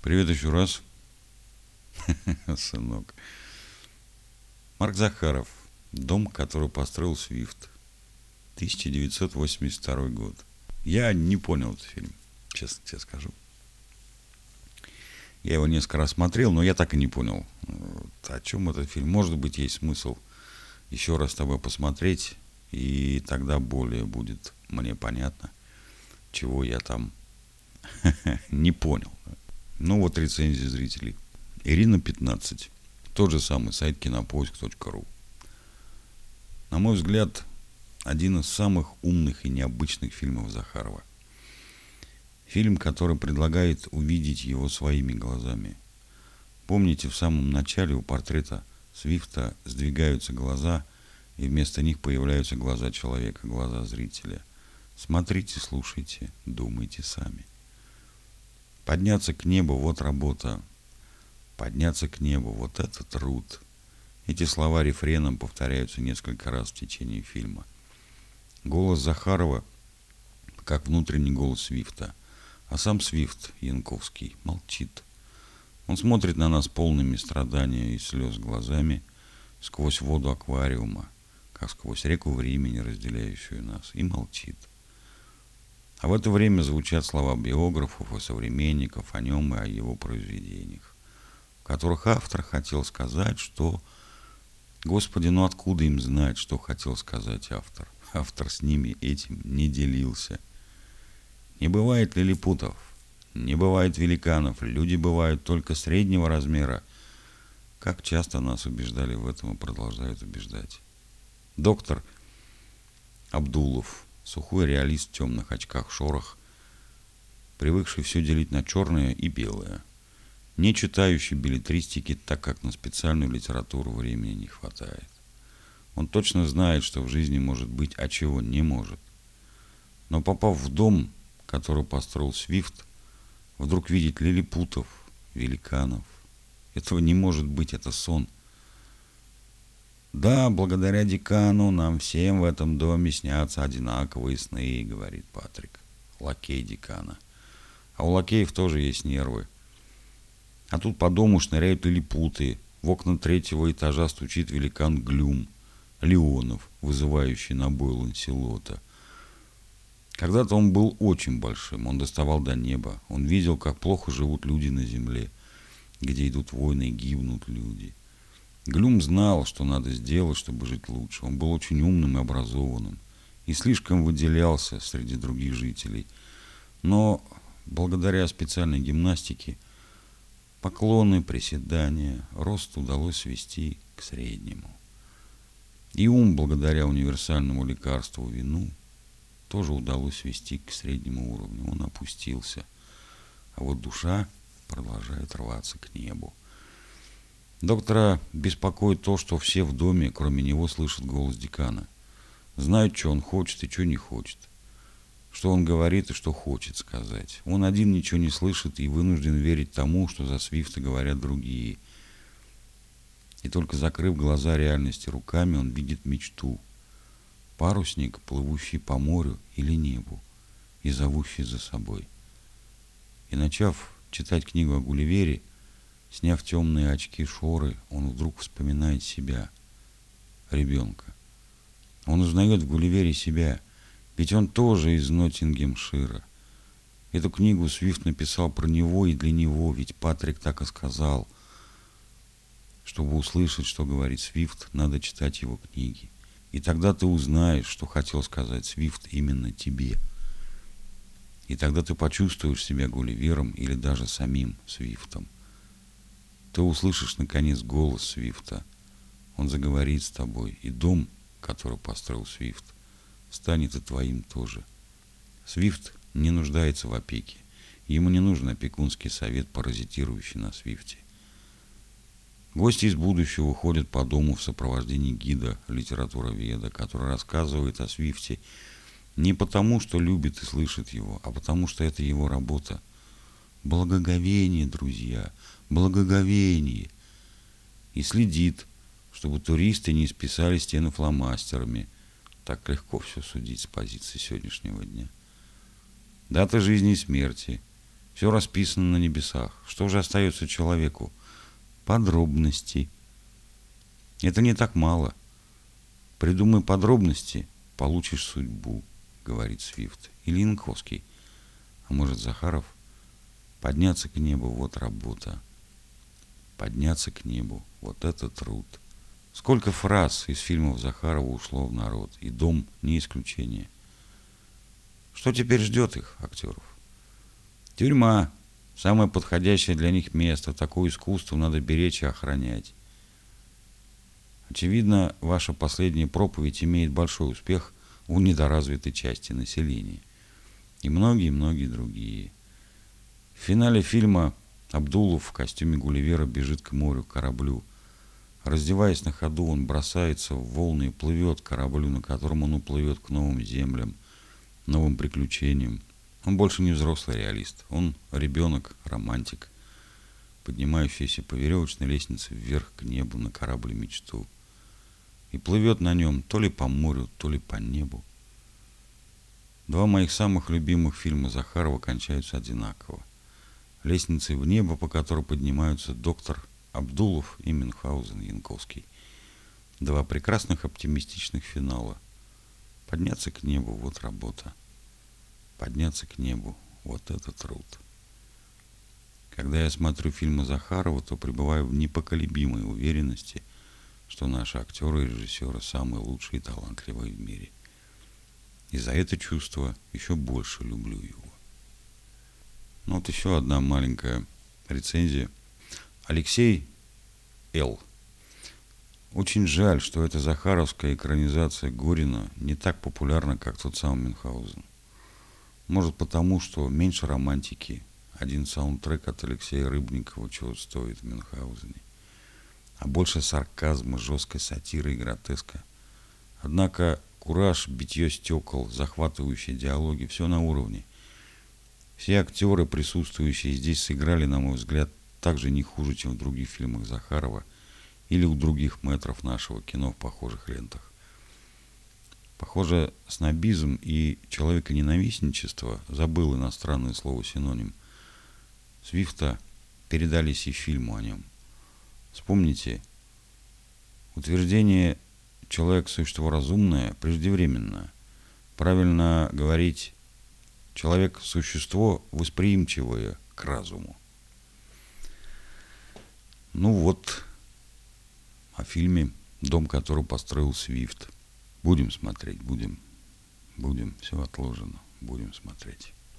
Привет еще раз. Сынок. Марк Захаров. Дом, который построил Свифт. 1982 год. Я не понял этот фильм, честно тебе скажу. Я его несколько раз смотрел, но я так и не понял, о чем этот фильм. Может быть, есть смысл еще раз с тобой посмотреть, и тогда более будет мне понятно, чего я там не понял. Ну вот рецензии зрителей. Ирина 15. Тот же самый сайт кинопоиск.ру. На мой взгляд, один из самых умных и необычных фильмов Захарова. Фильм, который предлагает увидеть его своими глазами. Помните, в самом начале у портрета Свифта сдвигаются глаза, и вместо них появляются глаза человека, глаза зрителя. Смотрите, слушайте, думайте сами. Подняться к небу – вот работа. Подняться к небу – вот это труд. Эти слова рефреном повторяются несколько раз в течение фильма. Голос Захарова – как внутренний голос Свифта. А сам Свифт, Янковский, молчит. Он смотрит на нас полными страдания и слез глазами сквозь воду аквариума, как сквозь реку времени, разделяющую нас, и молчит. А в это время звучат слова биографов и современников о нем и о его произведениях, в которых автор хотел сказать, что Господи, ну откуда им знать, что хотел сказать автор? Автор с ними этим не делился. Не бывает лилипутов, не бывает великанов, люди бывают только среднего размера. Как часто нас убеждали в этом и продолжают убеждать. Доктор Абдулов – Сухой реалист в темных очках-шорах, привыкший все делить на черное и белое, не читающий билетристики, так как на специальную литературу времени не хватает. Он точно знает, что в жизни может быть, а чего не может. Но попав в дом, который построил Свифт, вдруг видит лилипутов, великанов. Этого не может быть, это сон – да, благодаря декану нам всем в этом доме снятся одинаковые сны, говорит Патрик, лакей декана. А у лакеев тоже есть нервы. А тут по дому шныряют лилипуты. В окна третьего этажа стучит великан Глюм, Леонов, вызывающий на бой Ланселота. Когда-то он был очень большим, он доставал до неба. Он видел, как плохо живут люди на земле, где идут войны и гибнут люди. Глюм знал, что надо сделать, чтобы жить лучше. Он был очень умным и образованным и слишком выделялся среди других жителей. Но благодаря специальной гимнастике поклоны, приседания, рост удалось свести к среднему. И ум, благодаря универсальному лекарству вину, тоже удалось свести к среднему уровню. Он опустился. А вот душа продолжает рваться к небу. Доктора беспокоит то, что все в доме, кроме него, слышат голос декана. Знают, что он хочет и что не хочет. Что он говорит и что хочет сказать. Он один ничего не слышит и вынужден верить тому, что за Свифта говорят другие. И только закрыв глаза реальности руками, он видит мечту. Парусник, плывущий по морю или небу и зовущий за собой. И начав читать книгу о Гулливере, Сняв темные очки шоры, он вдруг вспоминает себя, ребенка. Он узнает в Гулливере себя, ведь он тоже из Ноттингемшира. Эту книгу Свифт написал про него и для него, ведь Патрик так и сказал. Чтобы услышать, что говорит Свифт, надо читать его книги. И тогда ты узнаешь, что хотел сказать Свифт именно тебе. И тогда ты почувствуешь себя Гулливером или даже самим Свифтом. Ты услышишь, наконец, голос Свифта. Он заговорит с тобой, и дом, который построил Свифт, станет и твоим тоже. Свифт не нуждается в опеке. Ему не нужен опекунский совет, паразитирующий на Свифте. Гости из будущего ходят по дому в сопровождении гида литературоведа, который рассказывает о Свифте не потому, что любит и слышит его, а потому, что это его работа. Благоговение, друзья, благоговение и следит, чтобы туристы не исписали стены фломастерами. Так легко все судить с позиции сегодняшнего дня. Дата жизни и смерти, Все расписано на небесах. Что же остается человеку? Подробности. Это не так мало. Придумай подробности, получишь судьбу, говорит Свифт. Или Янковский. А может, Захаров? Подняться к небу – вот работа. Подняться к небу – вот это труд. Сколько фраз из фильмов Захарова ушло в народ, и «Дом» не исключение. Что теперь ждет их, актеров? Тюрьма – самое подходящее для них место. Такое искусство надо беречь и охранять. Очевидно, ваша последняя проповедь имеет большой успех у недоразвитой части населения. И многие-многие другие. Финале фильма Абдулов в костюме Гулливера бежит к морю, к кораблю. Раздеваясь на ходу, он бросается в волны и плывет к кораблю, на котором он уплывет к новым землям, новым приключениям. Он больше не взрослый реалист, он ребенок, романтик, поднимающийся по веревочной лестнице вверх к небу на корабле мечту и плывет на нем то ли по морю, то ли по небу. Два моих самых любимых фильма Захарова кончаются одинаково. Лестницей в небо, по которой поднимаются доктор Абдулов и Мюнхгаузен Янковский. Два прекрасных оптимистичных финала. Подняться к небу – вот работа. Подняться к небу – вот это труд. Когда я смотрю фильмы Захарова, то пребываю в непоколебимой уверенности – что наши актеры и режиссеры самые лучшие и талантливые в мире. И за это чувство еще больше люблю его. Вот еще одна маленькая рецензия. Алексей Л. Очень жаль, что эта захаровская экранизация Горина не так популярна, как тот самый Мюнхгаузен. Может потому, что меньше романтики. Один саундтрек от Алексея Рыбникова чего стоит в Мюнхгаузене а больше сарказма, жесткой сатиры и гротеска. Однако кураж, битье стекол, захватывающие диалоги – все на уровне. Все актеры, присутствующие здесь, сыграли, на мой взгляд, так же не хуже, чем в других фильмах Захарова или у других метров нашего кино в похожих лентах. Похоже, снобизм и человеконенавистничество, забыл иностранное слово синоним, Свифта передались и фильму о нем – Вспомните, утверждение «человек – существо разумное» преждевременно. Правильно говорить «человек – существо восприимчивое к разуму». Ну вот, о фильме «Дом, который построил Свифт». Будем смотреть, будем, будем, все отложено, будем смотреть.